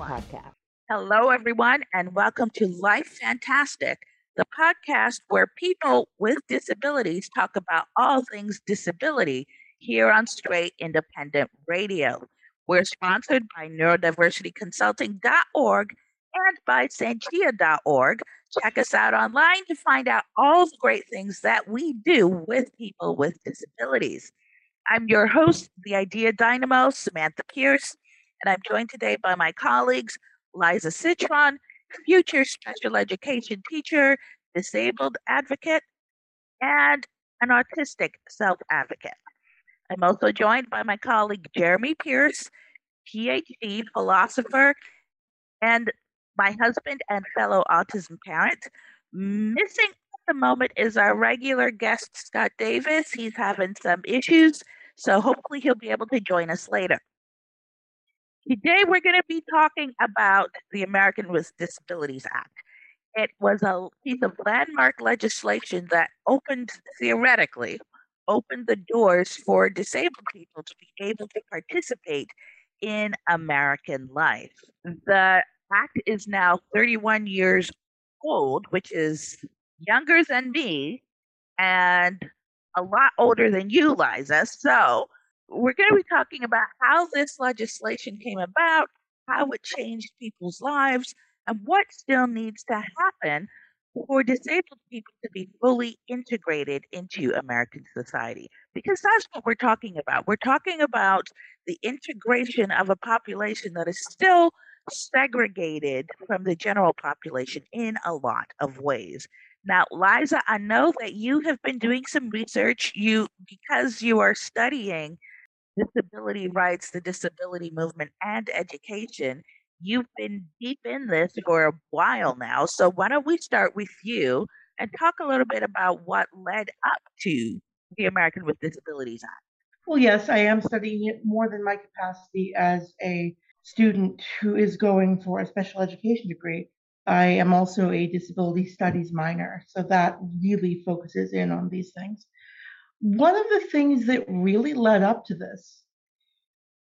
our podcast. Hello, everyone, and welcome to Life Fantastic, the podcast where people with disabilities talk about all things disability here on Straight Independent Radio. We're sponsored by neurodiversityconsulting.org and by Sangia.org. Check us out online to find out all the great things that we do with people with disabilities. I'm your host, the Idea Dynamo, Samantha Pierce, and I'm joined today by my colleagues, Liza Citron, future special education teacher, disabled advocate, and an autistic self advocate. I'm also joined by my colleague, Jeremy Pierce, PhD, philosopher, and my husband and fellow autism parent. Missing at the moment is our regular guest, Scott Davis. He's having some issues, so hopefully he'll be able to join us later. Today, we're going to be talking about the American with Disabilities Act. It was a piece of landmark legislation that opened, theoretically, opened the doors for disabled people to be able to participate in American life. The act is now 31 years old, which is younger than me and a lot older than you, Liza. So we're going to be talking about how this legislation came about, how it changed people's lives, and what still needs to happen for disabled people to be fully integrated into American society. Because that's what we're talking about. We're talking about the integration of a population that is still segregated from the general population in a lot of ways. Now, Liza, I know that you have been doing some research. You because you are studying disability rights, the disability movement, and education. You've been deep in this for a while now. So, why don't we start with you and talk a little bit about what led up to the American with Disabilities Act? Well, yes, I am studying it more than my capacity as a student who is going for a special education degree. I am also a disability studies minor, so that really focuses in on these things one of the things that really led up to this,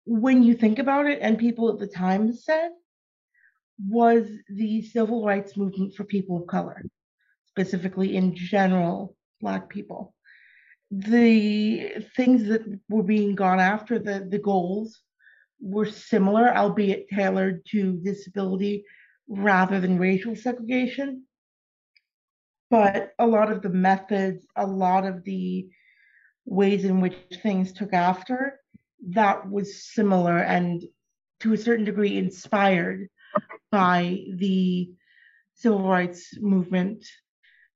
when you think about it, and people at the time said, was the civil rights movement for people of color, specifically in general, Black people. The things that were being gone after, the, the goals, were similar, albeit tailored to disability rather than racial segregation. But a lot of the methods, a lot of the ways in which things took after, that was similar and to a certain degree inspired by the civil rights movement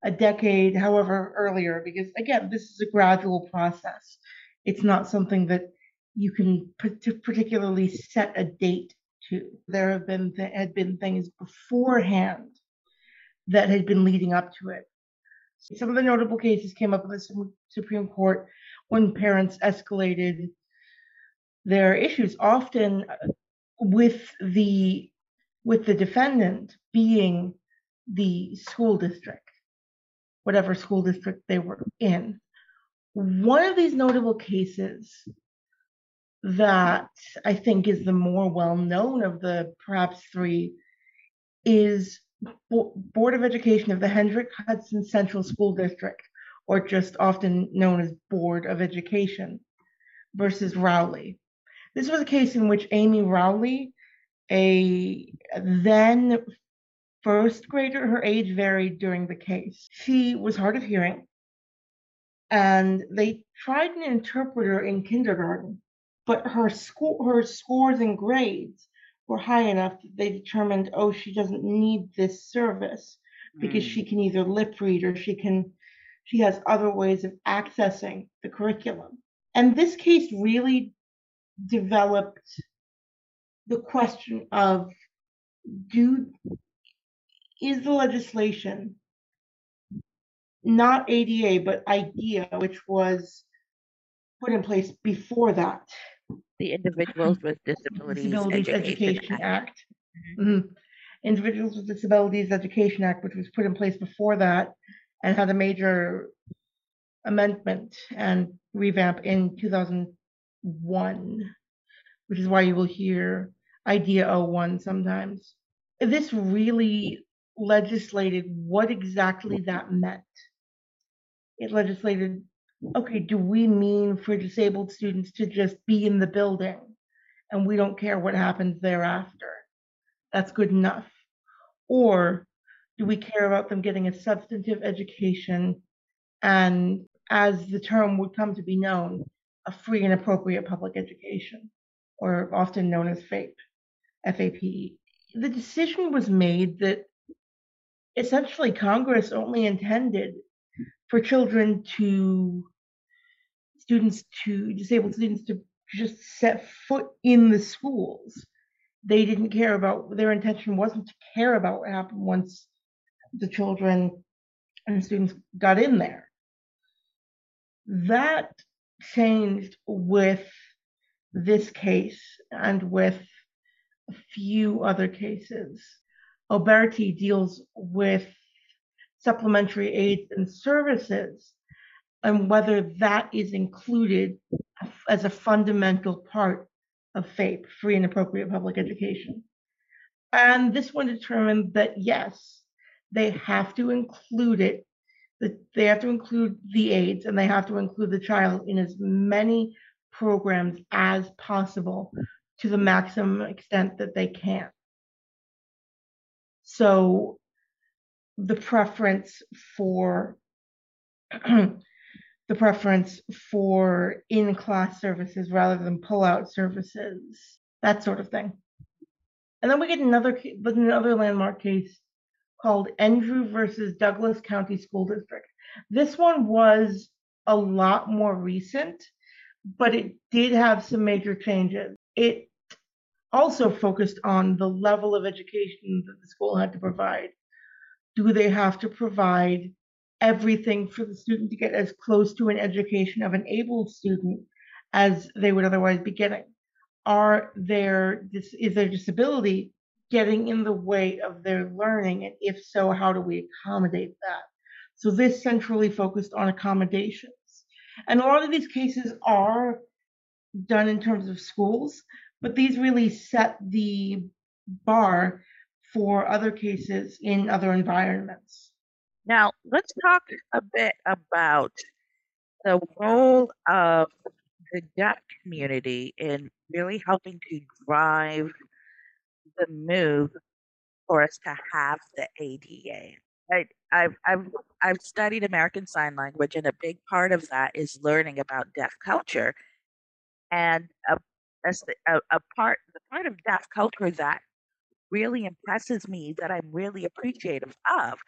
a decade, however, earlier, because again, this is a gradual process. It's not something that you can particularly set a date to. There have been th- had been things beforehand that had been leading up to it. Some of the notable cases came up in the Supreme Court when parents escalated their issues, often uh, with the with the defendant being the school district, whatever school district they were in. One of these notable cases that I think is the more well known of the perhaps three is Board of Education of the Hendrick Hudson Central School District, or just often known as Board of Education, versus Rowley. This was a case in which Amy Rowley, a then first grader, her age varied during the case. She was hard of hearing, and they tried an interpreter in kindergarten, but her her scores and grades were high enough that they determined, oh, she doesn't need this service because mm. she can either lip read or she can she has other ways of accessing the curriculum. And this case really developed the question of do is the legislation not ADA but IDEA, which was put in place before that, the Individuals with Disabilities, Disabilities Education, Education Act. Act. Mm-hmm. Mm-hmm. Individuals with Disabilities Education Act, which was put in place before that and had a major amendment and revamp in 2001, which is why you will hear Idea 01 sometimes. This really legislated what exactly that meant. It legislated okay, do we mean for disabled students to just be in the building and we don't care what happens thereafter? That's good enough. Or do we care about them getting a substantive education and, as the term would come to be known, a free and appropriate public education, or often known as FAPE, FAPE? The decision was made that essentially Congress only intended for children to students to disabled students to just set foot in the schools. They didn't care about their intention wasn't to care about what happened once the children and students got in there. That changed with this case and with a few other cases. Oberti deals with supplementary aids and services and whether that is included as a fundamental part of FAPE, free and appropriate public education. And this one determined that yes, they have to include it, that they have to include the aids and they have to include the child in as many programs as possible to the maximum extent that they can. So the preference for the preference for in-class services rather than pull-out services, that sort of thing. And then we get another but another landmark case called Endrew versus Douglas County School District. This one was a lot more recent, but it did have some major changes. It also focused on the level of education that the school had to provide. Do they have to provide everything for the student to get as close to an education of an able student as they would otherwise be getting? Are their is their disability getting in the way of their learning? And if so, how do we accommodate that? So this centrally focused on accommodations. And a lot of these cases are done in terms of schools, but these really set the bar for other cases in other environments. Now, let's talk a bit about the role of the deaf community in really helping to drive the move for us to have the ADA. I, I've, I've, I've studied American Sign Language, and a big part of that is learning about deaf culture. And a, a, a part, the part of deaf culture that really impresses me, that I'm really appreciative of,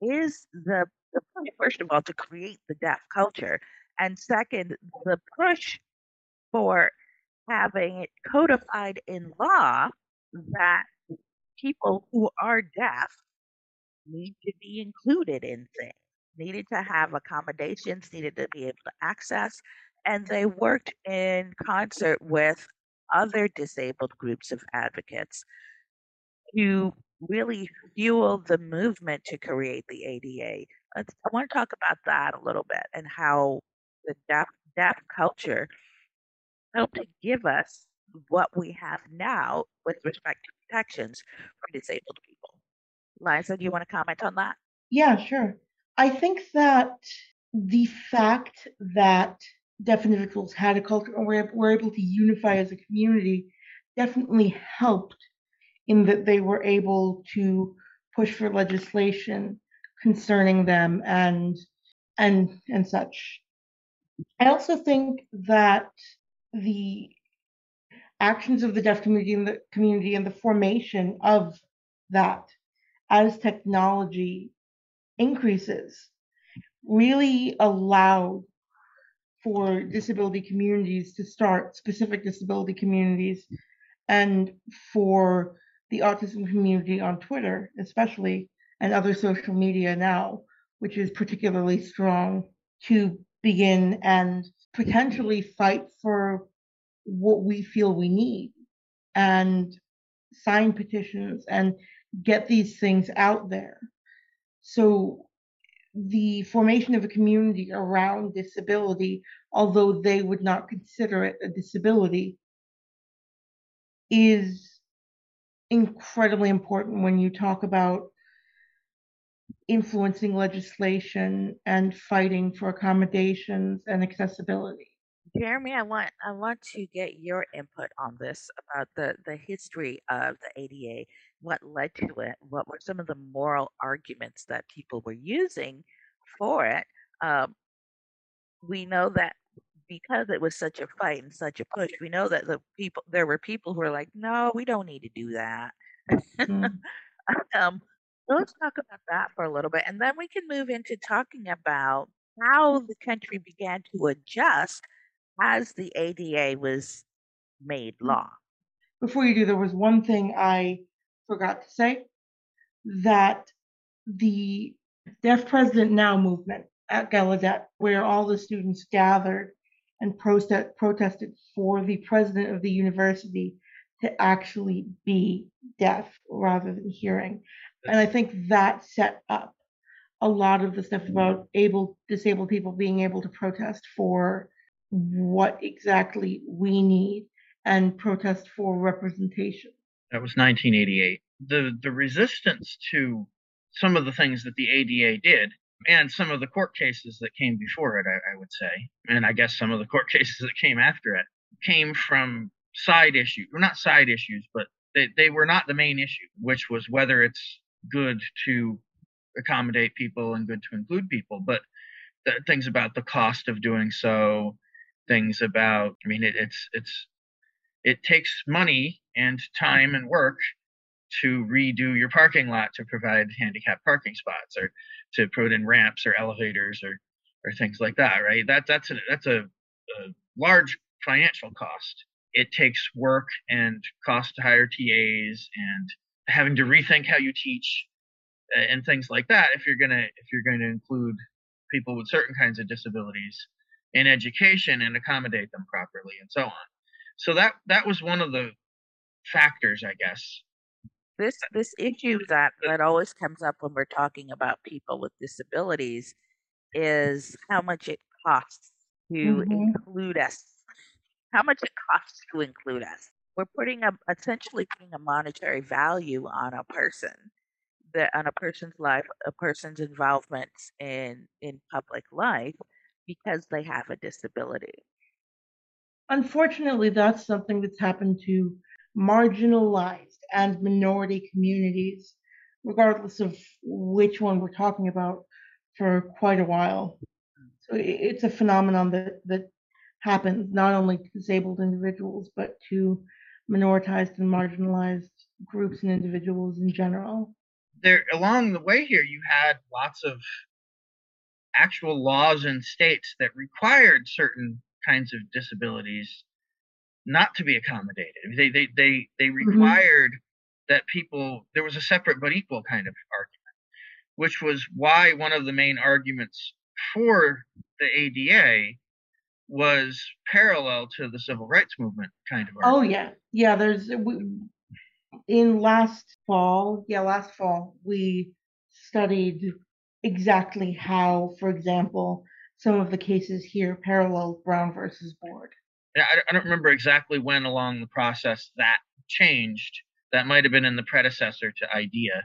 is the, the first of all, to create the deaf culture, and second, the push for having it codified in law that people who are deaf need to be included in things, needed to have accommodations, needed to be able to access, and they worked in concert with other disabled groups of advocates to really fuel the movement to create the ADA. Let's, I want to talk about that a little bit and how the deaf, deaf culture helped to give us what we have now with respect to protections for disabled people. Liza, do you want to comment on that? Yeah, sure. I think that the fact that deaf individuals had a culture and were, were able to unify as a community definitely helped in that they were able to push for legislation concerning them and and and such. I also think that the actions of the deaf community and the community and the formation of that as technology increases really allowed for disability communities to start specific disability communities and for the autism community on Twitter, especially, and other social media now, which is particularly strong, to begin and potentially fight for what we feel we need and sign petitions and get these things out there. So, the formation of a community around disability, although they would not consider it a disability, is incredibly important when you talk about influencing legislation and fighting for accommodations and accessibility. Jeremy, I want I want to get your input on this about the the history of the ADA, what led to it, what were some of the moral arguments that people were using for it. Um, we know that because it was such a fight and such a push, we know that the people there were people who were like, "No, we don't need to do that." Mm. um, so let's talk about that for a little bit, and then we can move into talking about how the country began to adjust as the ADA was made Mm. law. Before you do, there was one thing I forgot to say that the Deaf President Now movement at Gallaudet, where all the students gathered and protest, protested for the president of the university to actually be deaf rather than hearing. And I think that set up a lot of the stuff about able disabled people being able to protest for what exactly we need and protest for representation. That was 1988. The the resistance to some of the things that the ADA did, and some of the court cases that came before it, I, I would say, and I guess some of the court cases that came after it, came from side issues. Well, not side issues, but they, they were not the main issue, which was whether it's good to accommodate people and good to include people, but the things about the cost of doing so, things about, I mean, it, it's it's it takes money and time and work to redo your parking lot to provide handicapped parking spots or to put in ramps or elevators or or things like that right? That that's a that's a, a large financial cost. It takes work and cost to hire tas and having to rethink how you teach uh, and things like that if you're gonna if you're going to include people with certain kinds of disabilities in education and accommodate them properly and so on. So that that was one of the factors i guess This this issue that that always comes up when we're talking about people with disabilities is how much it costs to Mhm. include us. How much it costs to include us. We're putting a essentially putting a monetary value on a person, that on a person's life, a person's involvement in in public life because they have a disability. Unfortunately, that's something that's happened to marginalized and minority communities, regardless of which one we're talking about, for quite a while. So it's a phenomenon that, that happens not only to disabled individuals, but to minoritized and marginalized groups and individuals in general. there along the way here you had lots of actual laws in states that required certain kinds of disabilities not to be accommodated they they they, they mm-hmm. required that people there was a separate but equal kind of argument which was why one of the main arguments for the ada was parallel to the civil rights movement kind of oh, argument. Oh yeah, yeah. There's we, in last fall, yeah, last fall we studied exactly how, for example, some of the cases here parallel Brown versus Board. Yeah, I, I don't remember exactly when along the process that changed. That might have been in the predecessor to IDEA.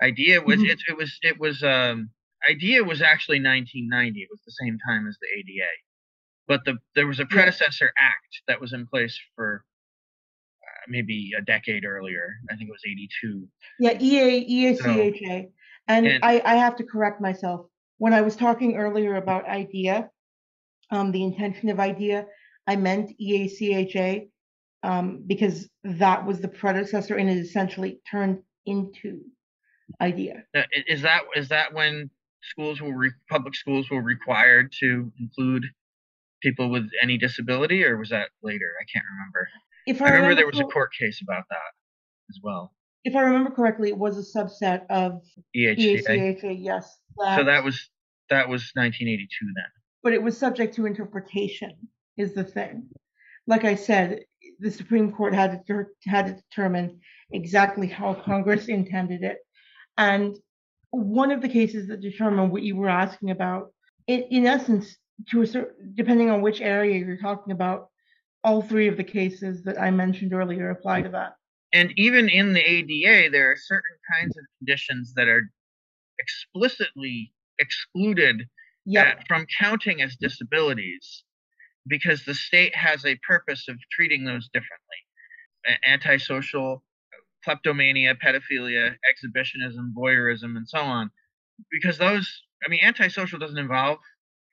IDEA was Mhm. it, it was it was um IDEA was actually 1990. It was the same time as the ADA, but the there was a predecessor act that was in place for uh, maybe a decade earlier. I think it was 82. Yeah, E EA EACHA. And, And- I, I have to correct myself. When I was talking earlier about IDEA, um, the intention of IDEA, I meant EACHA um, because that was the predecessor and it essentially turned into IDEA. Uh, Is that is that when schools were re- public schools were required to include people with any disability, or was that later? I can't remember. If I remember there was a court case about that as well. if I remember correctly, it was a subset of EHCA. EACHA, yes. So that was that was 1982 then. but it was subject to interpretation, is the thing. Like I said, the Supreme Court had to, had to determine exactly how Congress intended it. And one of the cases that determined what you were asking about, it, in essence, to a certain, depending on which area you're talking about, all three of the cases that I mentioned earlier apply to that. And even in the ADA, there are certain kinds of conditions that are explicitly excluded Yep. uh, from counting as disabilities because the state has a purpose of treating those differently. Antisocial, kleptomania, pedophilia, exhibitionism, voyeurism, and so on. Because those, I mean, antisocial doesn't involve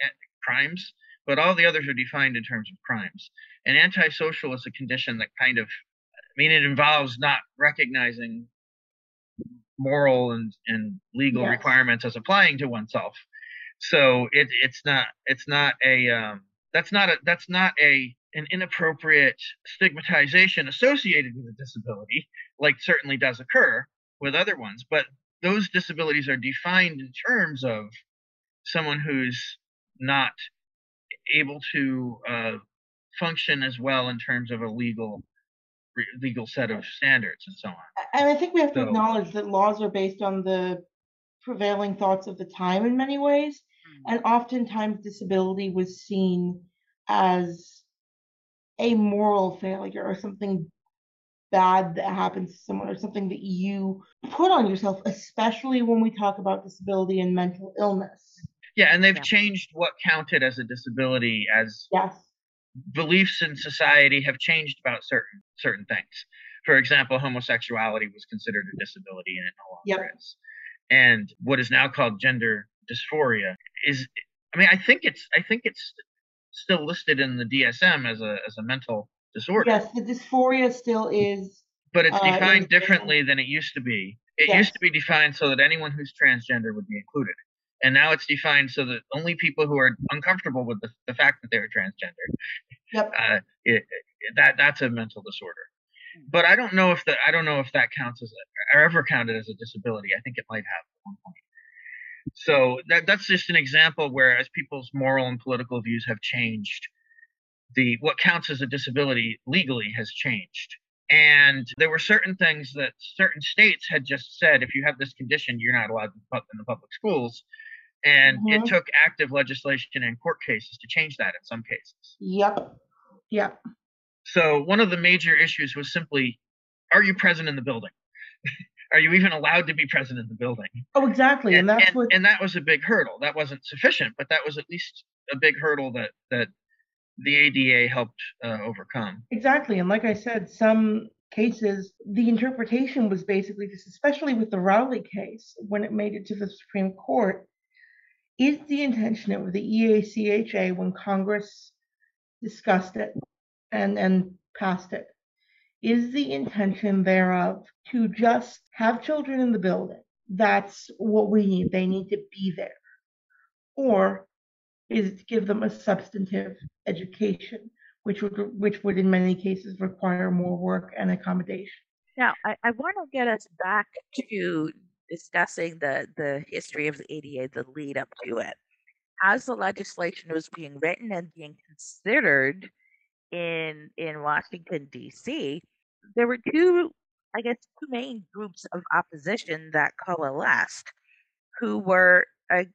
uh, crimes, but all the others are defined in terms of crimes. And antisocial is a condition that kind of, I mean, it involves not recognizing moral and, and legal Yes. requirements as applying to oneself. So it, it's not it's not a um, that's not a that's not a an inappropriate stigmatization associated with a disability, like certainly does occur with other ones. But those disabilities are defined in terms of someone who's not able to uh, function as well in terms of a legal re- legal set of standards and so on. And I think we have to So- acknowledge that laws are based on the prevailing thoughts of the time in many ways. And oftentimes disability was seen as a moral failure or something bad that happens to someone or something that you put on yourself, especially when we talk about disability and mental illness. Yeah, and they've Yeah. changed what counted as a disability as Yes. beliefs in society have changed about certain certain things. For example, homosexuality was considered a disability and it no longer Yep. is. And what is now called gender dysphoria is I mean, I think it's I think it's still listed in the DSM as a as a mental disorder. Yes, the dysphoria still is. But it's Uh, defined DSM. differently than it used to be. It Yes. used to be defined so that anyone who's transgender would be included. And now it's defined so that only people who are uncomfortable with the, the fact that they're transgender Yep. uh, it, it- that that's a mental disorder. But I don't know if that I don't know if that counts as a, or ever counted as a disability. I think it might have at one point. So that that's just an example where as people's moral and political views have changed, the what counts as a disability legally has changed. And there were certain things that certain states had just said if you have this condition, you're not allowed in the public schools. And it Mhm. took active legislation and court cases to change that in some cases. Yep. Yep. So one of the major issues was simply, are you present in the building? are you even allowed to be present in the building? Oh, exactly. And, that's and, what. and that was a big hurdle. That wasn't sufficient, but that was at least a big hurdle that that the ADA helped uh, overcome. Exactly. And like I said, some cases, the interpretation was basically this, especially with the Rowley case, when it made it to the Supreme Court, is the intention of the EACHA when Congress discussed it and, and passed it, is the intention thereof to just have children in the building. That's what we need. They need to be there. Or is it to give them a substantive education, which would which would in many cases require more work and accommodation. Now, I, I want to get us back to discussing the, the history of the ADA, the lead up to it. As the legislation was being written and being considered in in Washington D.C., there were two, I guess, two main groups of opposition that coalesced, who were ag-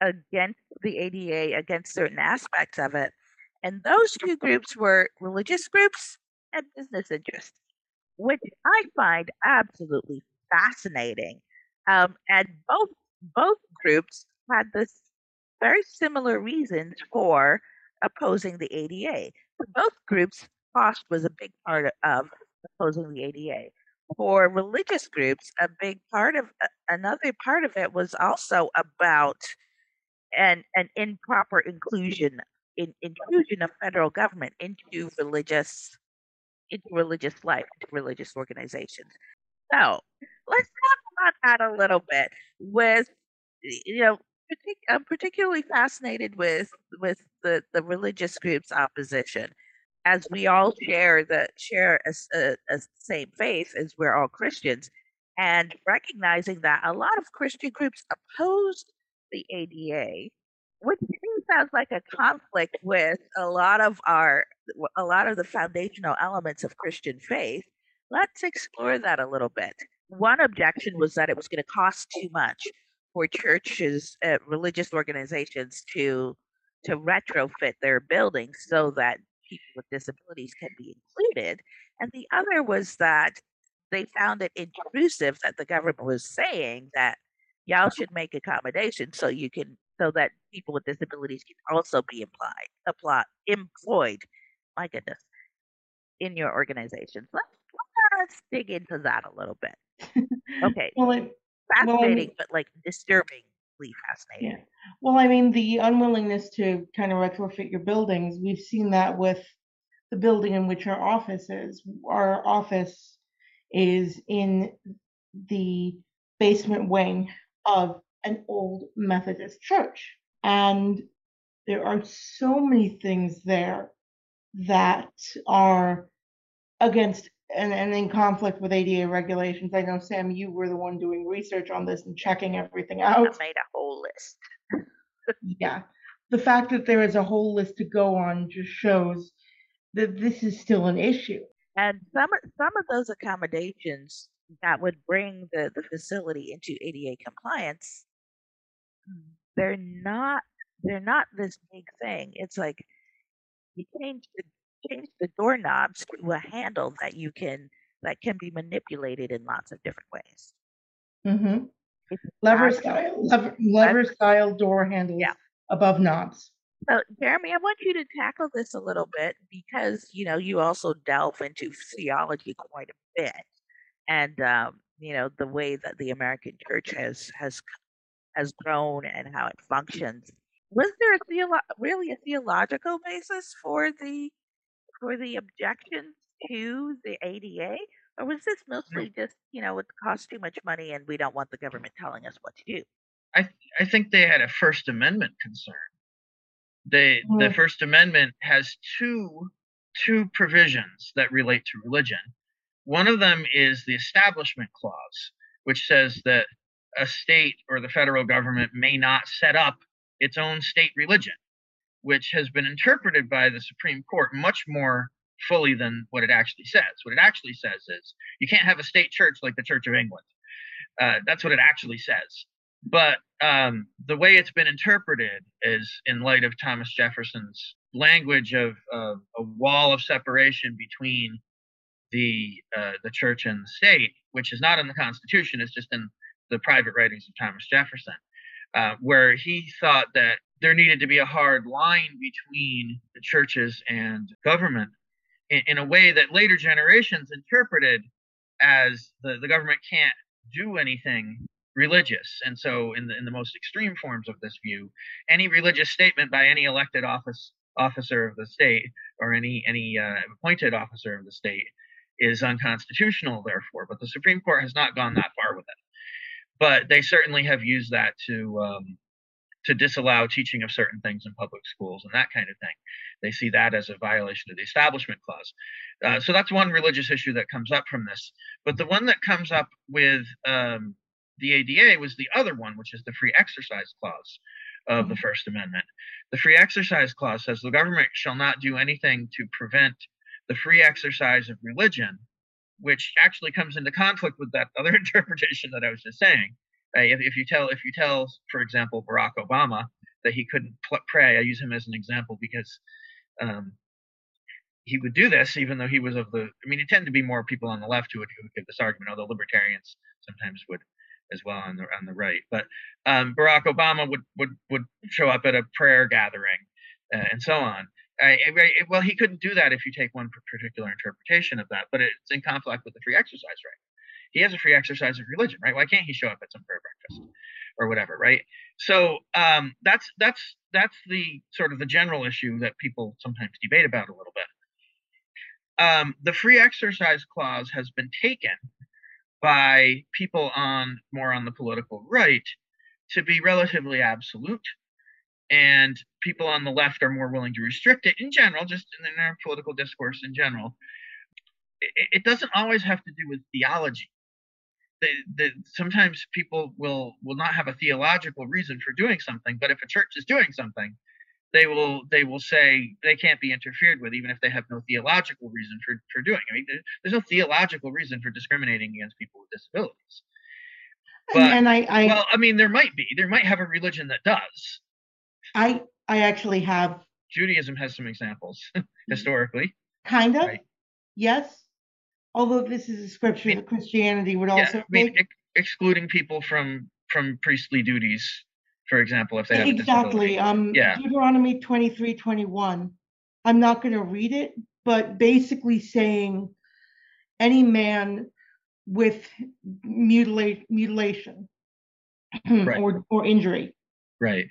against the ADA, against certain aspects of it, and those two groups were religious groups and business interests which I find absolutely fascinating. Um, and both both groups had this very similar reasons for opposing the ADA. For both groups, cost was a big part of opposing the ADA. For religious groups, a big part of another part of it was also about an an improper inclusion in inclusion of federal government into religious into religious life, into religious organizations. So let's talk about that a little bit. With you know, I'm particularly fascinated with with the the religious groups' opposition, as we all share the share a, a- a same faith, as we're all Christians, and recognizing that a lot of Christian groups opposed the ADA, which sounds like a conflict with a lot of our a lot of the foundational elements of Christian faith. Let's explore that a little bit. One objection was that it was going to cost too much for churches, uh, religious organizations to to retrofit their buildings so that people with disabilities can be included. And the other was that they found it intrusive that the government was saying that y'all should make accommodations so you can so that people with disabilities can also be implied apply, employed my goodness in your organizations let's, let's dig into that a little bit. Okay. Well, it, fascinating well, I mean, but like disturbingly fascinating yeah. Well, I mean, the unwillingness to kind of retrofit your buildings, we've seen that with the building in which our office is. Our office is in the basement wing of an old Methodist church. And there are so many things there that are against and, and in conflict with ADA regulations. I know, Sam, you were the one doing research on this and checking everything out. I made a whole list. yeah. The fact that there is a whole list to go on just shows that this is still an issue. And some some of those accommodations that would bring the, the facility into ADA compliance, they're not they're not this big thing. It's like you change the change the doorknobs to a handle that you can that can be manipulated in lots of different ways. Mm-hmm. Lever style, lever, lever style door handles yeah. above knobs. So, Jeremy, I want you to tackle this a little bit because you know you also delve into theology quite a bit, and um, you know the way that the American church has has has grown and how it functions. Was there a theolo- really a theological basis for the for the objections to the ADA, or was this mostly just you know it costs too much money and we don't want the government telling us what to do? I I think they had a First Amendment concern the mm-hmm. the First Amendment has two two provisions that relate to religion. One of them is the Establishment Clause, which says that a state or the federal government may not set up its own state religion, which has been interpreted by the Supreme Court much more fully than what it actually says. What it actually says is you can't have a state church like the Church of England. Uh, that's what it actually says. But um, the way it's been interpreted is in light of Thomas Jefferson's language of, of a wall of separation between the uh, the church and the state, which is not in the Constitution, it's just in the private writings of Thomas Jefferson, uh, where he thought that there needed to be a hard line between the churches and government in, in a way that later generations interpreted as the, the government can't do anything religious. And so, in the in the most extreme forms of this view, any religious statement by any elected office officer of the state or any any uh, appointed officer of the state is unconstitutional. Therefore, but the Supreme Court has not gone that far with it. But they certainly have used that to um, to disallow teaching of certain things in public schools and that kind of thing. They see that as a violation of the Establishment Clause. Uh, so that's one religious issue that comes up from this. But the one that comes up with um, the ADA was the other one, which is the free exercise clause of the mm-hmm. First Amendment. The free exercise clause says the government shall not do anything to prevent the free exercise of religion, which actually comes into conflict with that other interpretation that I was just saying. Uh, if, if, you tell, if you tell, for example, Barack Obama that he couldn't pray, I use him as an example because um, he would do this, even though he was of the. I mean, it tended to be more people on the left who would, who would give this argument, although libertarians sometimes would as well on the on the right. But um, Barack Obama would would would show up at a prayer gathering uh, and so on. Uh, it, well, he couldn't do that if you take one particular interpretation of that, but it's in conflict with the free exercise right. He has a free exercise of religion, right? Why can't he show up at some prayer breakfast or whatever, right? So um, that's that's that's the sort of the general issue that people sometimes debate about a little bit. Um, the free exercise clause has been taken by people on more on the political right to be relatively absolute and people on the left are more willing to restrict it in general just in our political discourse in general it, it doesn't always have to do with theology sometimes people will will not have a theological reason for doing something but if a church is doing something they will they will say they can't be interfered with even if they have no theological reason for, for doing it. I mean, there's no theological reason for discriminating against people with disabilities. But, and I, I well, I mean, there might be. There might have a religion that does. I I actually have. Judaism has some examples historically. Kind of. Right? Yes. Although this is a scripture mean- that Christianity would Yeah, also I mean, ex- excluding people from from priestly duties, for example, if they have a Exactly. Um, Yeah. Deuteronomy 23, 21. I'm not going to read it, but basically saying any man with mutilate, mutilation Right. or, or injury Right.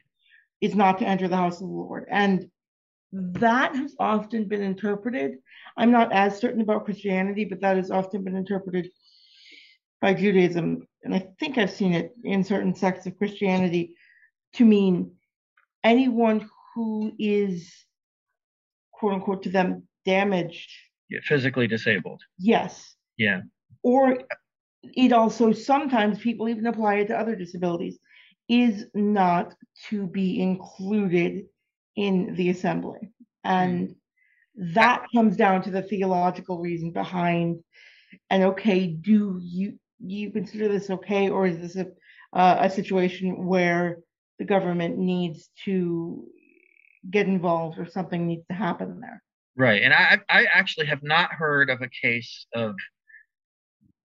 is not to enter the house of the Lord. And Mm. that has often been interpreted. I'm not as certain about Christianity, but that has often been interpreted by Judaism. And I think I've seen it in certain sects of Christianity to mean anyone who is, quote unquote, to them damaged. Yeah, physically disabled. Yes. Yeah. Or it also sometimes people even apply it to other disabilities, is not to be included in the assembly. And that comes down to the theological reason behind and okay, do you you consider this okay, or is this a uh, a situation where the government needs to get involved or something needs to happen there? Right. And I I actually have not heard of a case of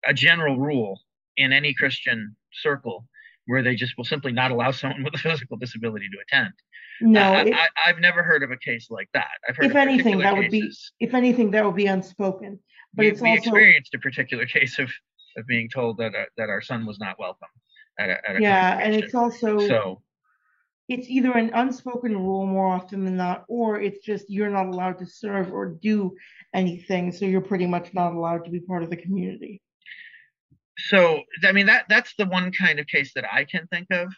a general rule in any Christian circle where they just will simply not allow someone with a physical disability to attend. No, I, it- I, I've never heard of a case like that. I've heard If of anything, that would be- if anything, that would be unspoken. But we, it's we also experienced a particular case of, of being told that uh, that our son was not welcome at a, at a yeah, and it's also so it's either an unspoken rule more often than not, or it's just you're not allowed to serve or do anything, so you're pretty much not allowed to be part of the community. So I mean that that's the one kind of case that I can think of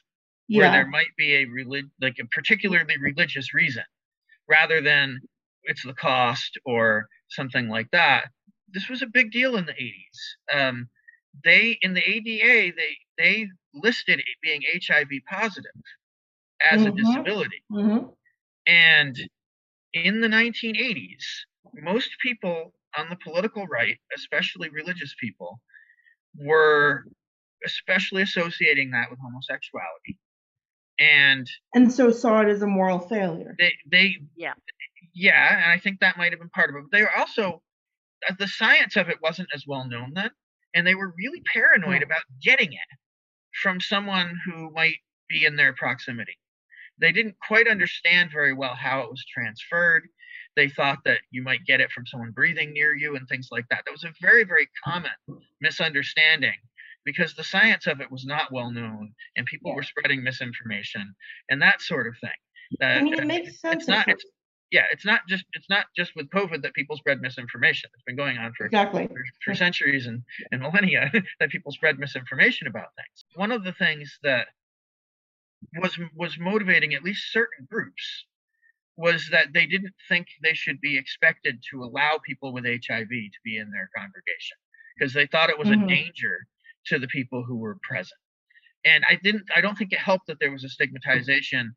where there might be a relig- like a particularly religious reason rather than it's the cost or something like that this was a big deal in the 80s um, they in the ada they they listed it being hiv positive as a Mhm. disability Mhm. and in the 1980s most people on the political right especially religious people were especially associating that with homosexuality and and so saw it as a moral failure. they they Yeah. yeah and i think that might have been part of it but they were also uh, the science of it wasn't as well known then and they were really paranoid Yeah. about getting it from someone who might be in their proximity they didn't quite understand very well how it was transferred they thought that you might get it from someone breathing near you and things like that that was a very very common misunderstanding because the science of it was not well known and people Yeah. were spreading misinformation and that sort of thing I mean, it makes sense. it's not it's, yeah it's not just it's not just with covid that people spread misinformation it's been going on for exactly. for, for centuries and, and millennia that people spread misinformation about things one of the things that was was motivating at least certain groups was that they didn't think they should be expected to allow people with hiv to be in their congregation because they thought it was Mhm. a danger to the people who were present and i didn't i don't think it helped that there was a stigmatization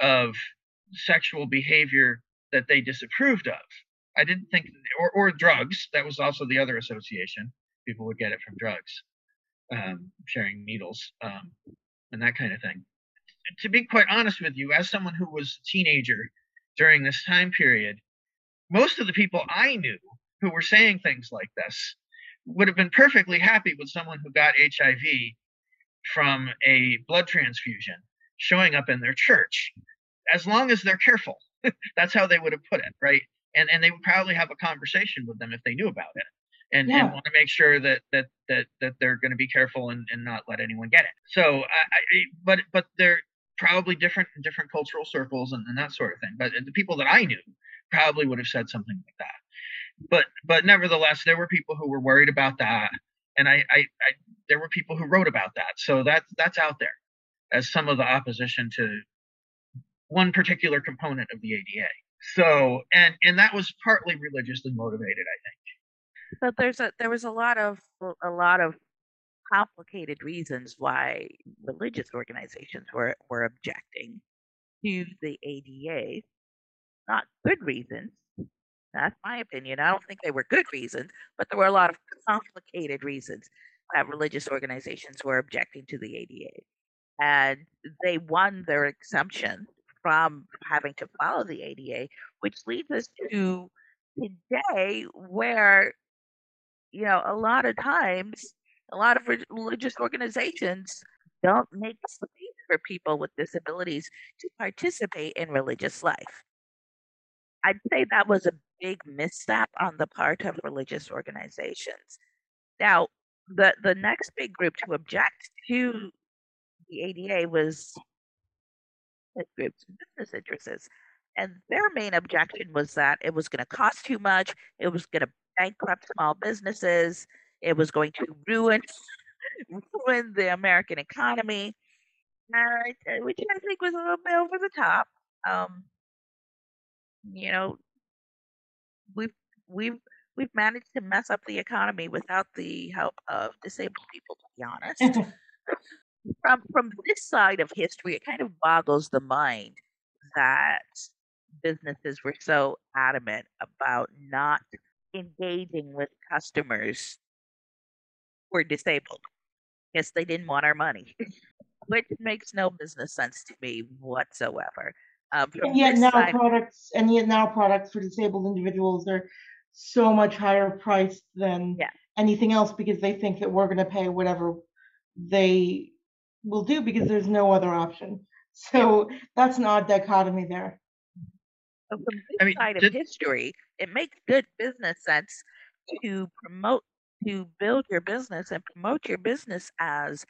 of sexual behavior that they disapproved of. I didn't think, or, or drugs. That was also the other association. People would get it from drugs, um, sharing needles, um, and that kind of thing. To be quite honest with you, as someone who was a teenager during this time period, most of the people I knew who were saying things like this would have been perfectly happy with someone who got HIV from a blood transfusion showing up in their church as long as they're careful. That's how they would have put it right? And and they would probably have a conversation with them if they knew about it and, Yeah. and want to make sure that that that that they're going to be careful and, and not let anyone get it. So I, I but but they're probably different in different cultural circles and, and that sort of thing but uh, the people that i knew probably would have said something like that but but nevertheless there were people who were worried about that and I, I i there were people who wrote about that so that's that's out there as some of the opposition to one particular component of the ADA. So, and and that was partly religiously motivated, I think. But there's a there was a lot of a lot of complicated reasons why religious organizations were were objecting to the ADA. Not good reasons. That's my opinion. I don't think they were good reasons, but there were a lot of complicated reasons that religious organizations were objecting to the ADA. And they won their exemption from having to follow the ADA, which leads us to today where you know, a lot of times, a lot of re- religious organizations don't make space for people with disabilities to participate in religious life. I'd say that was a big misstep on the part of religious organizations. Now, the the next big group to object to the ADA was groups and business interests. And their main objection was that it was going to cost too much, it was going to bankrupt small businesses, it was going to ruin ruin the American economy, uh, which I think was a little bit over the top. Um, you know, we've we've we've managed to mess up the economy without the help of disabled people. To be honest, from from this side of history, it kind of boggles the mind that businesses were so adamant about not engaging with customers were disabled. Yes, they didn't want our money, which makes no business sense to me whatsoever. Um, and yet now side, products, and yet now products for disabled individuals are so much higher priced than yeah. anything else because they think that we're going to pay whatever they will do because there's no other option. So that's an odd dichotomy there. from this I mean, side did... of history, it makes good business sense to promote, to build your business and promote your business as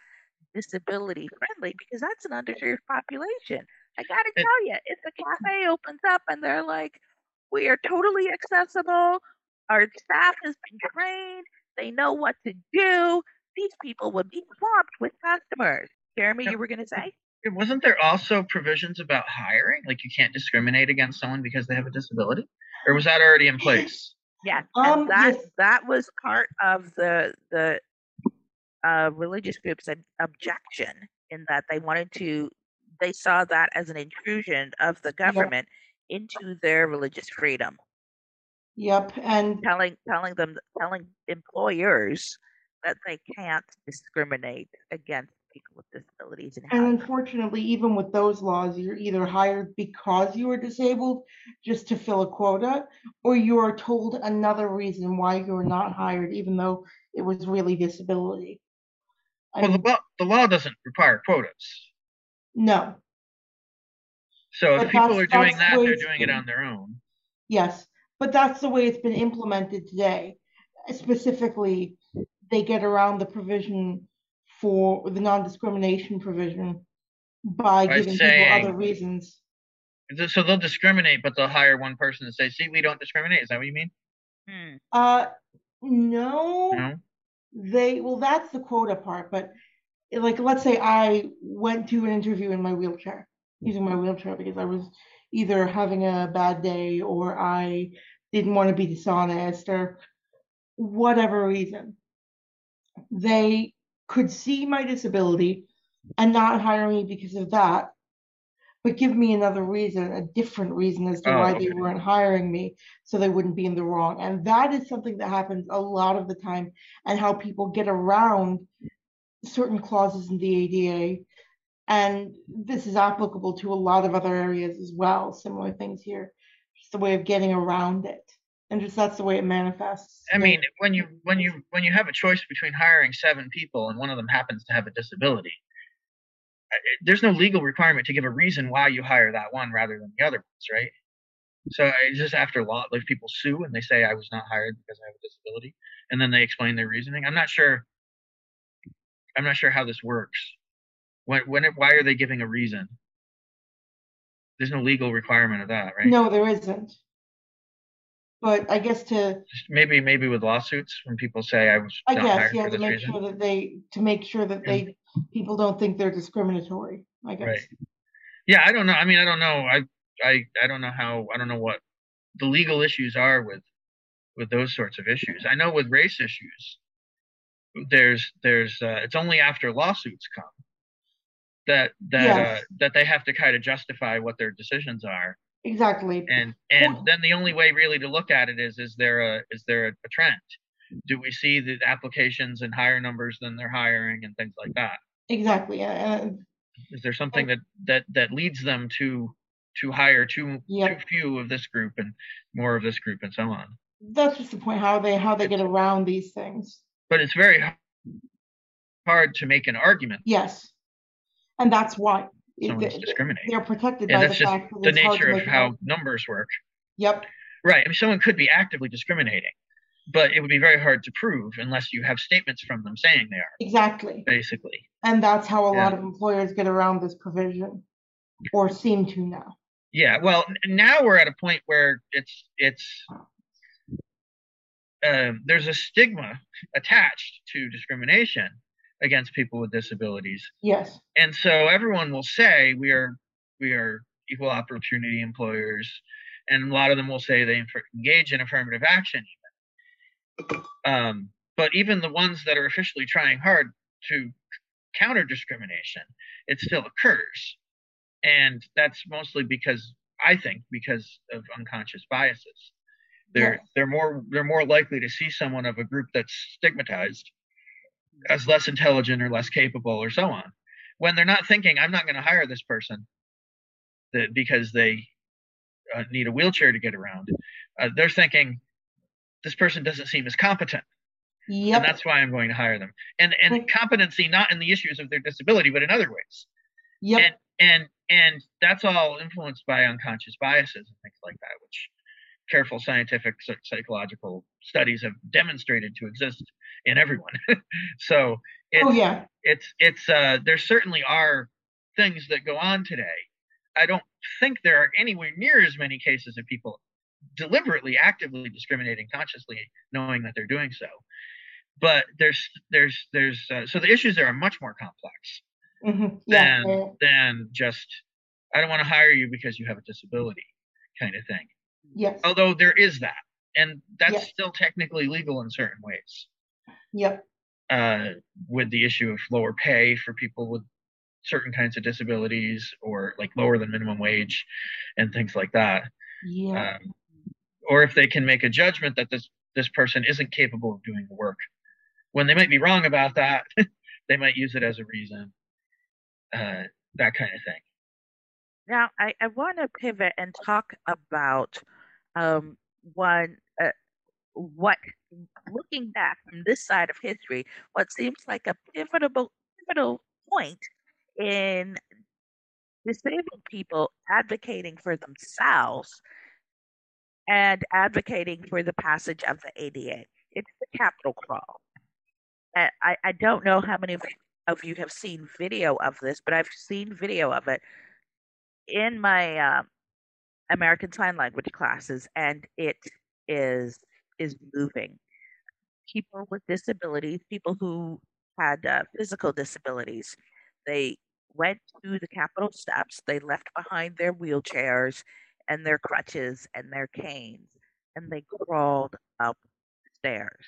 disability friendly because that's an underserved population. I gotta tell you, if the cafe opens up and they're like, we are totally accessible, our staff has been trained, they know what to do, these people would be swamped with customers. Jeremy, you were to say? Wasn't there also provisions about hiring? Like you can't discriminate against someone because they have a disability? Or was that already in place? Yes, um, that yes. that was part of the the uh, religious group's objection in that they wanted to they saw that as an intrusion of the government yep. into their religious freedom. Yep, and telling telling them telling employers that they can't discriminate against people with disabilities. And, and unfortunately, even with those laws, you're either hired because you are disabled just to fill a quota, or you are told another reason why you're not hired, even though it was really disability. Well, the, law, the law doesn't require quotas. No. So but if people are doing that, they're doing it on their own. Yes, but that's the way it's been implemented today. Specifically, they get around the provision for the non-discrimination provision by, by giving saying, people other reasons. So they'll discriminate, but they'll hire one person to say, "See, we don't discriminate." Is that what you mean? Hmm. Uh, no. No. They well, that's the quota part, but like, let's say I went to an interview in my wheelchair, using my wheelchair because I was either having a bad day or I didn't want to be dishonest or whatever reason. They could see my disability and not hire me because of that, but give me another reason, a different reason as to oh, why okay. they weren't hiring me so they wouldn't be in the wrong. And that is something that happens a lot of the time and how people get around certain clauses in the ADA. And this is applicable to a lot of other areas as well, similar things here, just a way of getting around it and just that's the way it manifests. I mean, when you when you when you have a choice between hiring seven people and one of them happens to have a disability, there's no legal requirement to give a reason why you hire that one rather than the other ones, right? So it's just after law, like people sue and they say I was not hired because I have a disability, and then they explain their reasoning. I'm not sure. I'm not sure how this works. When when it, why are they giving a reason? There's no legal requirement of that, right? No, there isn't. But I guess to maybe maybe with lawsuits when people say I was I guess yeah to make reason. sure that they to make sure that they people don't think they're discriminatory. I guess. Right. Yeah, I don't know. I mean, I don't know. I I I don't know how. I don't know what the legal issues are with with those sorts of issues. I know with race issues, there's there's uh, it's only after lawsuits come that that yes. uh, that they have to kind of justify what their decisions are Exactly. And and then the only way really to look at it is is there a is there a, a trend? Do we see the applications in higher numbers than they're hiring and things like that? Exactly. Uh, is there something that that that leads them to to hire too yep. too few of this group and more of this group and so on? That's just the point how they how they get around these things. But it's very hard to make an argument Yes, and that's why someone's discriminating. they're protected And by the just fact that the it's hard to nature of how argument. numbers work. Yep, Right. I mean, someone could be actively discriminating, but it would be very hard to prove unless you have statements from them saying they are, exactly. basically. And that's how a lot of employers get around this provision, or seem to now. Yeah. Well, now we're at a point where it's it's um, there's a stigma attached to discrimination against people with disabilities, Yes, and so everyone will say we are we are equal opportunity employers, and a lot of them will say they engage in affirmative action. Even. Um, but even the ones that are officially trying hard to counter discrimination, it still occurs, and that's mostly because I think because of unconscious biases. They're Yes. they're more they're more likely to see someone of a group that's stigmatized as less intelligent or less capable or so on. When they're not thinking i'm not going to hire this person that because they uh, need a wheelchair to get around uh, they're thinking this person doesn't seem as competent. Yep, and that's why i'm going to hire them. And and Right. competency not in the issues of their disability but in other ways. Yep, and and and that's all influenced by unconscious biases and things like that which careful scientific psychological studies have demonstrated to exist in everyone. So it's oh yeah, it's it's uh there certainly are things that go on today. I don't think there are anywhere near as many cases of people deliberately actively discriminating consciously knowing that they're doing so. But there's there's there's uh, so the issues there are much more complex hmm yeah, than yeah, than just i don't want to hire you because you have a disability kind of thing yes, although there is that and that's Yes. still technically legal in certain ways. Yep, uh, with the issue of lower pay for people with certain kinds of disabilities or like lower than minimum wage and things like that. Yeah, um, or if they can make a judgment that this this person isn't capable of doing the work. When they might be wrong about that they might use it as a reason. Uh, that kind of thing Now, I, I want to pivot and talk about um, one, uh, what, looking back from this side of history, what seems like a pivotal, pivotal point in disabled people advocating for themselves and advocating for the passage of the ADA. It's the Capitol Crawl. And I, I don't know how many of of you have seen video of this, but I've seen video of it in my um, American Sign Language classes, and it is is moving. People with disabilities, people who had uh, physical disabilities, they went to the Capitol steps. They left behind their wheelchairs and their crutches and their canes, and they crawled up the stairs.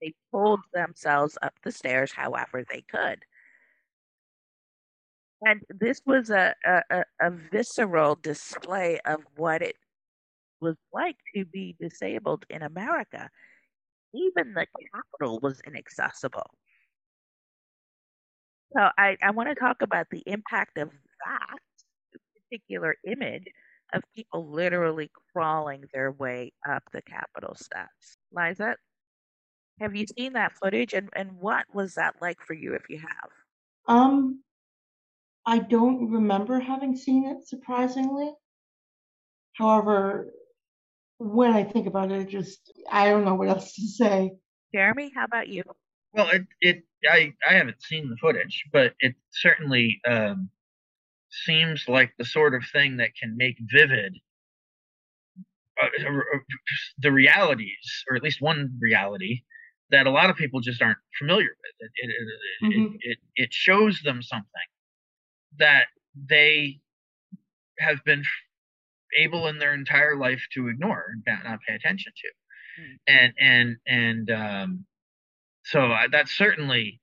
They pulled themselves up the stairs however they could. And this was a, a, a, visceral display of what it was like to be disabled in America. Even the Capitol was inaccessible. So I, I want to talk about the impact of that particular image of people literally crawling their way up the Capitol steps. Liza, have you seen that footage and, and what was that like for you if you have? Um, I don't remember having seen it, surprisingly. However, when I think about it, it just I don't know what else to say. Jeremy, how about you? well it, it I, I haven't seen the footage but it certainly um, seems like the sort of thing that can make vivid uh, uh, uh, the realities or at least one reality that a lot of people just aren't familiar with it it, it, Mhm. it, it, it shows them something that they have been able in their entire life to ignore and not- pay attention to Mm. and and and um, so that certainly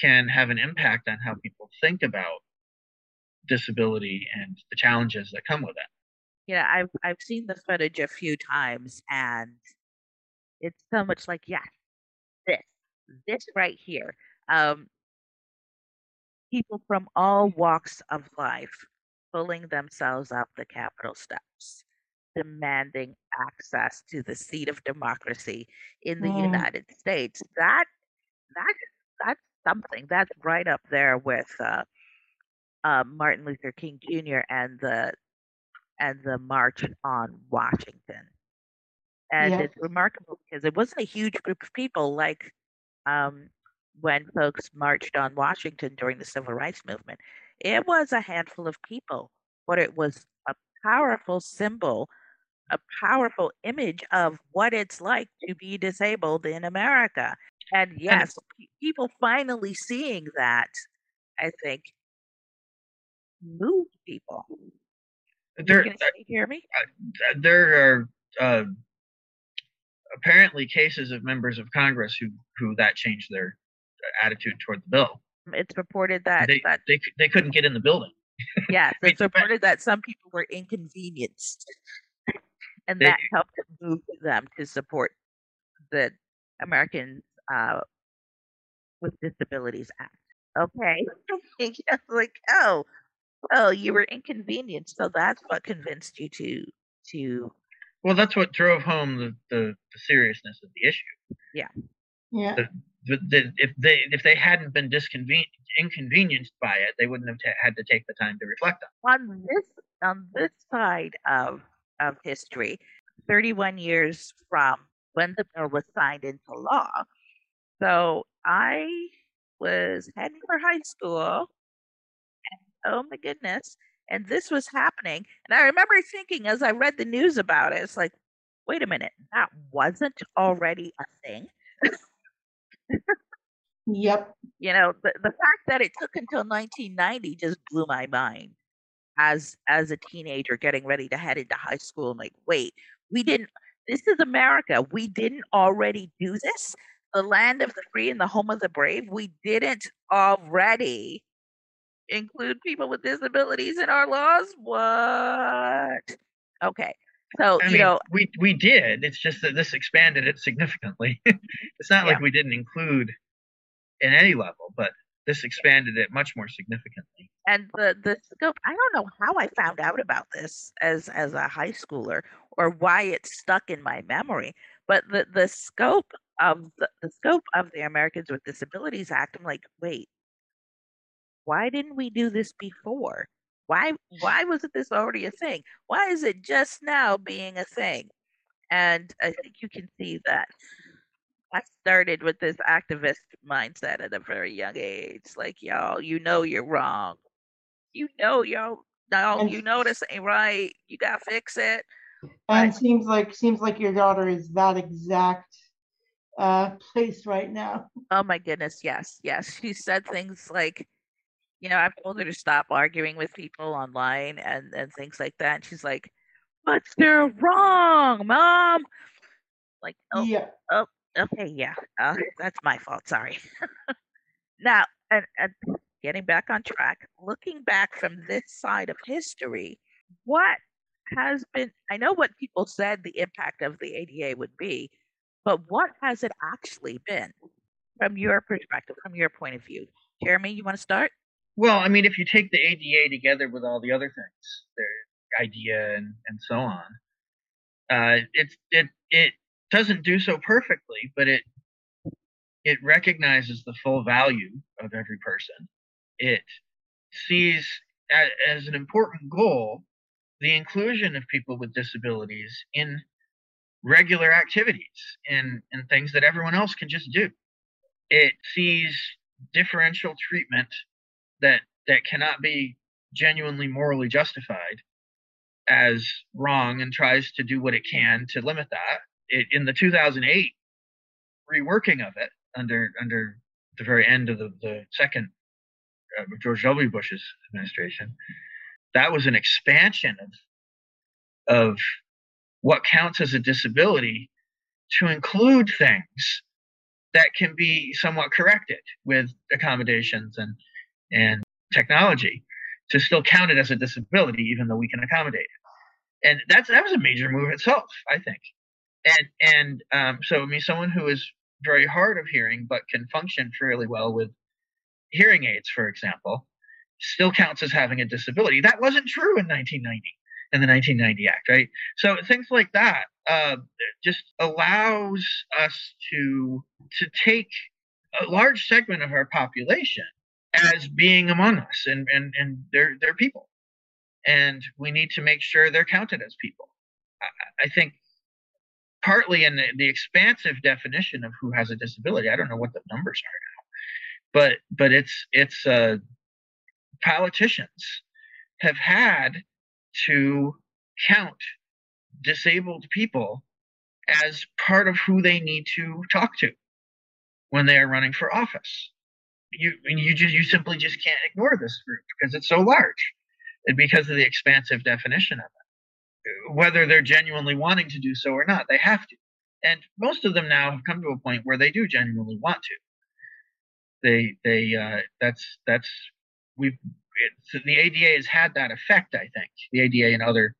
can have an impact on how people think about disability and the challenges that come with it. Yeah, I've I've seen the footage a few times and it's so much like, yes, this, this right here. Um, people from all walks of life pulling themselves up the Capitol steps. demanding access to the seat of democracy in the Mm. United States. That that that's something. That's right up there with uh, uh, Martin Luther King Jr. and the and the March on Washington. And Yes. it's remarkable because it wasn't a huge group of people like um, when folks marched on Washington during the Civil Rights Movement. It was a handful of people, but it was a powerful symbol, a powerful image of what it's like to be disabled in America. And yes, pe- people finally seeing that, I think, moved people. There, say, hear me? uh, there are uh, apparently cases of members of Congress who who that changed their attitude toward the bill. It's reported that, They that they they couldn't get in the building. yes, it's reported that some people were inconvenienced, and They- that helped move them to support the Americans uh, with Disabilities Act. Okay, Yeah, like oh, oh, you were inconvenienced, so that's what convinced you to to Well, that's what drove home the, the, the seriousness of the issue. Yeah. The, if they if they hadn't been disconven- inconvenienced by it, they wouldn't have ta- had to take the time to reflect on. on this on this side of of history, 31 years from when the bill was signed into law. So I was heading for high school, and oh my goodness, and this was happening. And I remember thinking as I read the news about it, it's like, wait a minute, that wasn't already a thing. Yep. you know the, the fact that it took until 1990 just blew my mind as as a teenager getting ready to head into high school. I'm like wait we didn't this is america. We didn't already do this? The land of the free and the home of the brave? We didn't already include people with disabilities in our laws? What? Okay so I you know we we did. It's just that this expanded it significantly. it's not like we didn't include in any level, but this expanded it much more significantly. and the the scope i don't know how i found out about this as as a high schooler or why it stuck in my memory but the the scope of the, the scope of the americans with disabilities act i'm like wait why didn't we do this before why why wasn't this already a thing why is it just now being a thing and i think you can see that I started with this activist mindset at a very young age. Like, y'all, you know you're wrong. You know, y'all, no, you know this ain't right. You gotta fix it. And Right. seems like seems like your daughter is that exact uh place right now. Oh my goodness, yes, yes. She said things like, you know, I've told her to stop arguing with people online and and things like that. And she's like, but they're wrong, mom. Like, oh, Yeah. okay, yeah, uh, that's my fault. Sorry. now, and, and getting back on track, looking back from this side of history, what has been, I know what people said the impact of the ADA would be, but what has it actually been from your perspective, from your point of view? Jeremy, you want to start? Well, I mean, if you take the ADA together with all the other things, their idea and, and so on, uh, it's it it doesn't do so perfectly, but it it recognizes the full value of every person. It sees as an important goal the inclusion of people with disabilities in regular activities and, and things that everyone else can just do. It sees differential treatment that that cannot be genuinely morally justified as wrong and tries to do what it can to limit that. It, in the 2008 reworking of it under under the very end of the, the second uh, George W. Bush's administration, that was an expansion of of what counts as a disability to include things that can be somewhat corrected with accommodations and and technology to still count it as a disability even though we can accommodate it. And that's that was a major move itself i think. And and um, so i mean someone who is very hard of hearing but can function fairly well with hearing aids for example still counts as having a disability. That wasn't true in 1990 in the 1990 Act, right? So things like that uh, just allows us to to take a large segment of our population as being among us and and and they're they're people. And we need to make sure they're counted as people. I, I think partly in the, the, expansive definition of who has a disability i don't know what the numbers are now but but it's it's uh politicians have had to count disabled people as part of who they need to talk to when they are running for office you you just you simply just can't ignore this group because it's so large and because of the expansive definition of it. Whether they're genuinely wanting to do so or not they have to. And most of them now have come to a point where they do genuinely want to. They they uh, that's that's we've the ada has had that effect i think. The ada and other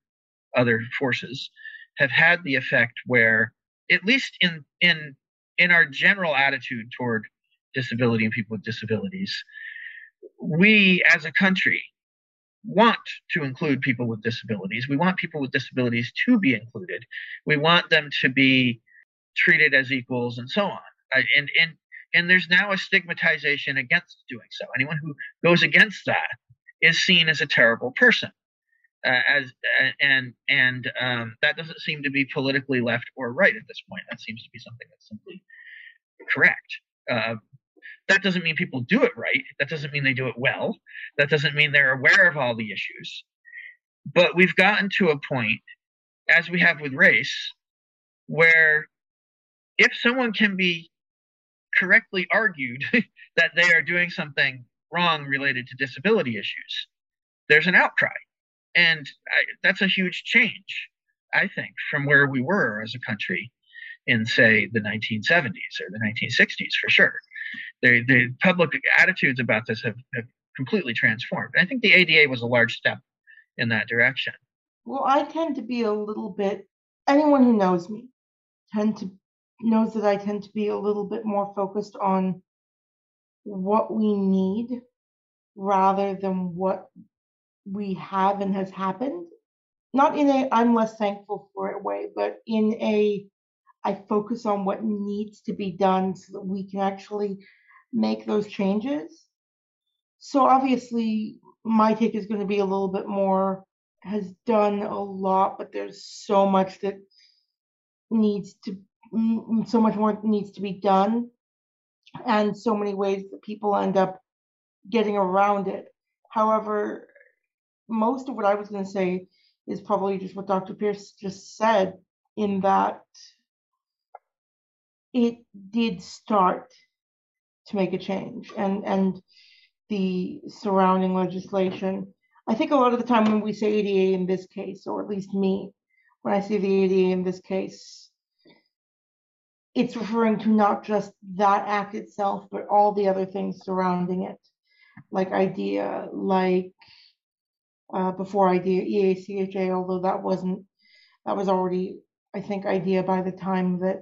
other forces have had the effect where at least in in in our general attitude toward disability and people with disabilities. We as a country want to include people with disabilities. We want people with disabilities to be included. We want them to be treated as equals and so on. And and and there's now a stigmatization against doing so. Anyone who goes against that is seen as a terrible person. Uh, as uh, and and um, that doesn't seem to be politically left or right at this point. That seems to be something that's simply correct. Uh, that doesn't mean people do it right. That doesn't mean they do it well. That doesn't mean they're aware of all the issues. But we've gotten to a point, as we have with race, where if someone can be correctly argued that they are doing something wrong related to disability issues, there's an outcry. And I, that's a huge change, I think, from where we were as a country in, say, the 1970s or the 1960s for sure the the public attitudes about this have, have completely transformed. I think the ADA was a large step in that direction. Well, I tend to be a little bit. Anyone who knows me tend to knows that I tend to be a little bit more focused on what we need rather than what we have and has happened. Not in a I'm less thankful for it way, but in a I focus on what needs to be done so that we can actually make those changes. So obviously, my take is going to be a little bit more has done a lot, but there's so much that needs to, so much more needs to be done, and so many ways that people end up getting around it. However, most of what I was going to say is probably just what Dr. Pierce just said, in that it did start to make a change and and the surrounding legislation. I think a lot of the time when we say ADA in this case, or at least me, when I say the ADA in this case, it's referring to not just that act itself, but all the other things surrounding it, like IDEA, like uh, before IDEA, EACHA, although that wasn't, that was already, I think, IDEA by the time that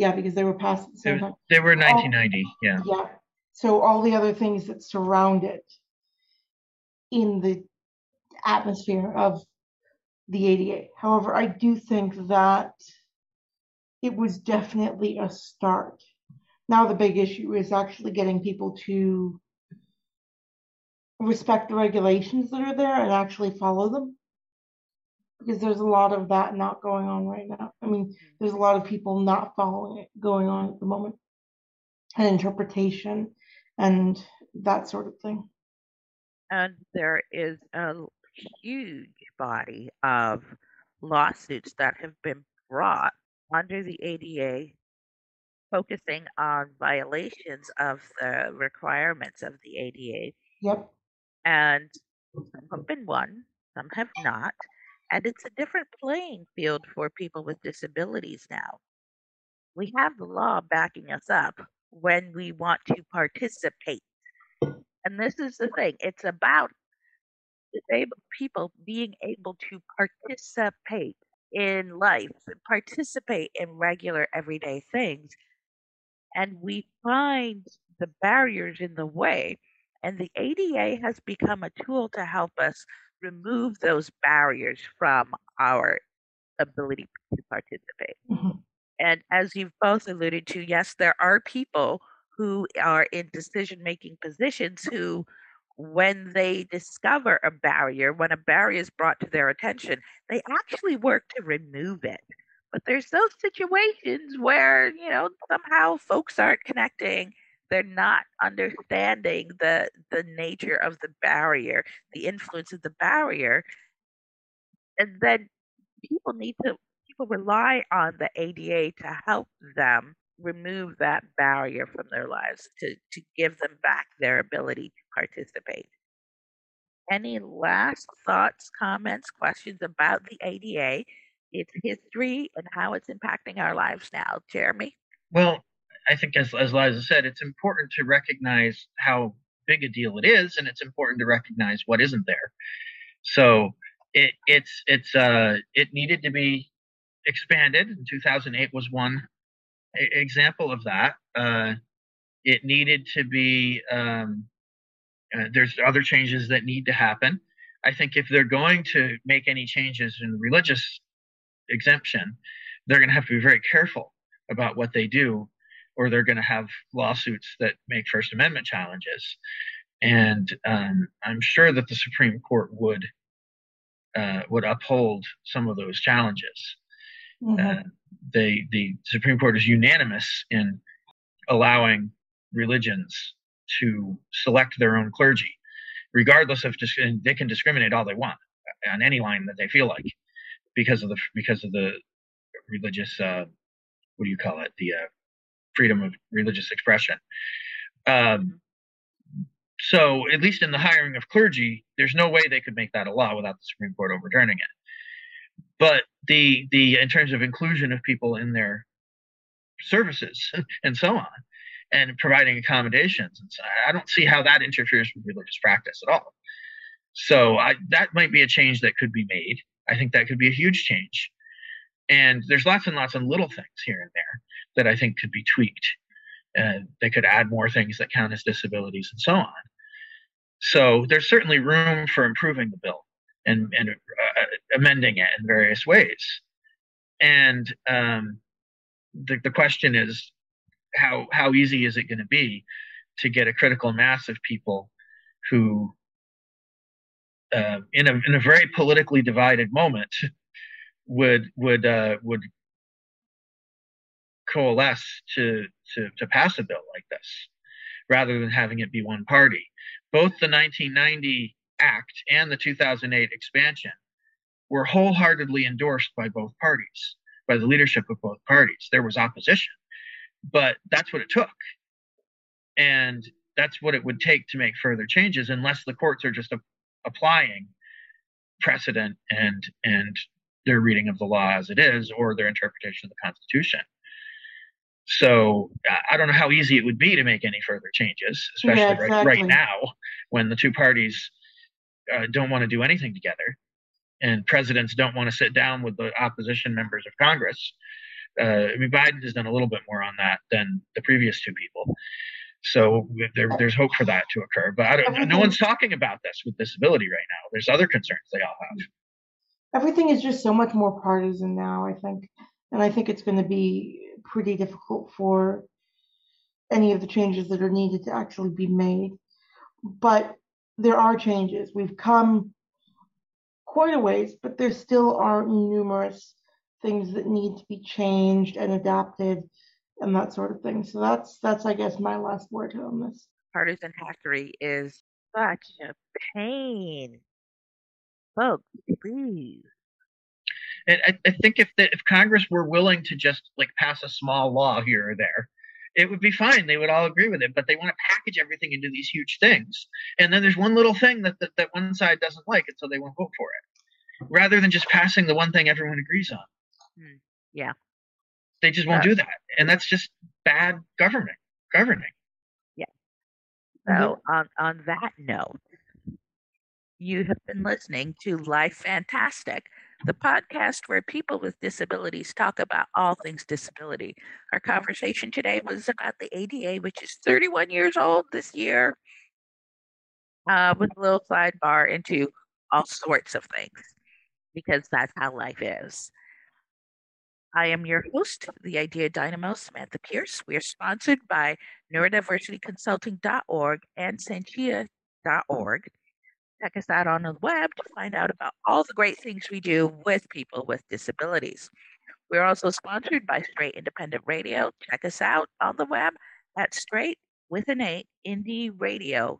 yeah, because they were passed at the They, same time. they were 1990. Yeah. Yeah. So all the other things that surround it in the atmosphere of the ADA. However, I do think that it was definitely a start. Now the big issue is actually getting people to respect the regulations that are there and actually follow them because there's a lot of that not going on right now. I mean, there's a lot of people not following it going on at the moment, and interpretation and that sort of thing. And there is a huge body of lawsuits that have been brought under the ADA focusing on violations of the requirements of the ADA. Yep. And some have been won, some have not. And it's a different playing field for people with disabilities now. We have the law backing us up when we want to participate. And this is the thing it's about disabled people being able to participate in life, participate in regular everyday things. And we find the barriers in the way. And the ADA has become a tool to help us remove those barriers from our ability to participate. Mhm. And as you've both alluded to, yes, there are people who are in decision making positions who, when they discover a barrier, when a barrier is brought to their attention, they actually work to remove it. But there's those situations where, you know, somehow folks aren't connecting. They're not understanding the the nature of the barrier, the influence of the barrier. And then people need to people rely on the ADA to help them remove that barrier from their lives to, to give them back their ability to participate. Any last thoughts, comments, questions about the ADA, its history, and how it's impacting our lives now? Jeremy? Well, I think as as Liza said, it's important to recognize how big a deal it is, and it's important to recognize what isn't there. So it it's it's uh it needed to be expanded. And 2008 was one example of that. Uh, it needed to be. Um, uh, there's other changes that need to happen. I think if they're going to make any changes in religious exemption, they're going to have to be very careful about what they do, or they're going to have lawsuits that make First Amendment challenges. And um, I'm sure that the Supreme Court would uh, would uphold some of those challenges. Mhm. Uh, they, the Supreme Court is unanimous in allowing religions to select their own clergy, regardless of dis- they can discriminate all they want on any line that they feel like because of the because of the religious uh, what do you call it the uh, freedom of religious expression. Um, so at least in the hiring of clergy, there's no way they could make that a law without the Supreme Court overturning it. But the the in terms of inclusion of people in their services and so on, and providing accommodations, and so I don't see how that interferes with religious practice at all. So I, that might be a change that could be made. I think that could be a huge change. And there's lots and lots of little things here and there that I think could be tweaked. Uh, they could add more things that count as disabilities and so on. So there's certainly room for improving the bill and, and uh, amending it in various ways. And um, the, the question is, how how easy is it going to be to get a critical mass of people who, uh, in a in a very politically divided moment, would would uh, would coalesce to, to to pass a bill like this, rather than having it be one party. Both the 1990 Act and the 2008 expansion were wholeheartedly endorsed by both parties, by the leadership of both parties. There was opposition, but that's what it took. And that's what it would take to make further changes, unless the courts are just a- applying precedent and and their reading of the law as it is, or their interpretation of the Constitution. So I- don't know how easy it would be to make any further changes, especially Yeah, right, right now when the two parties uh, don't want to do anything together, and presidents don't want to sit down with the opposition members of Congress. Uh, I mean, Biden has done a little bit more on that than the previous two people. So there, there's hope for that to occur. But I don't, no one's talking about this with disability right now. There's other concerns they all have. Everything is just so much more partisan now, I think. And I think it's going to be pretty difficult for any of the changes that are needed to actually be made. But there are changes. We've come quite a ways, but there still are numerous things that need to be changed and adapted and that sort of thing. So that's that's I guess my last word on this. Partisan hackery is such a pain. Folks, please. And I, I think if the, if Congress were willing to just like pass a small law here or there, it would be fine. They would all agree with it. But they want to package everything into these huge things, and then there's one little thing that that, that one side doesn't like, and so they won't vote for it, rather than just passing the one thing everyone agrees on. Hmm, yeah. They just won't Uh, do that, and that's just bad government governing. Yeah. So, on, on that note, you have been listening to Life Fantastic, the podcast where people with disabilities talk about all things disability. Our conversation today was about the ADA, which is 31 years old this year, uh, with a little sidebar into all sorts of things because that's how life is. I am your host, the Idea Dynamo, Samantha Pierce. We are sponsored by neurodiversityconsulting.org and Sanchia.org. Check us out on the web to find out about all the great things we do with people with disabilities. We're also sponsored by Straight Independent Radio. Check us out on the web at straight with an eight indieradio.us.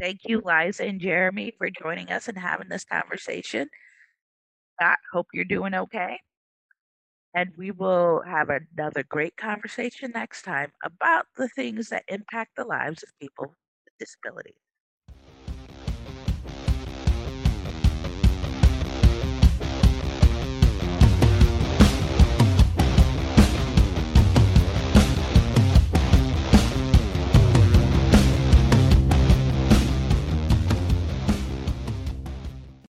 Thank you, Liza and Jeremy, for joining us and having this conversation. Scott, hope you're doing okay. And we will have another great conversation next time about the things that impact the lives of people with disabilities.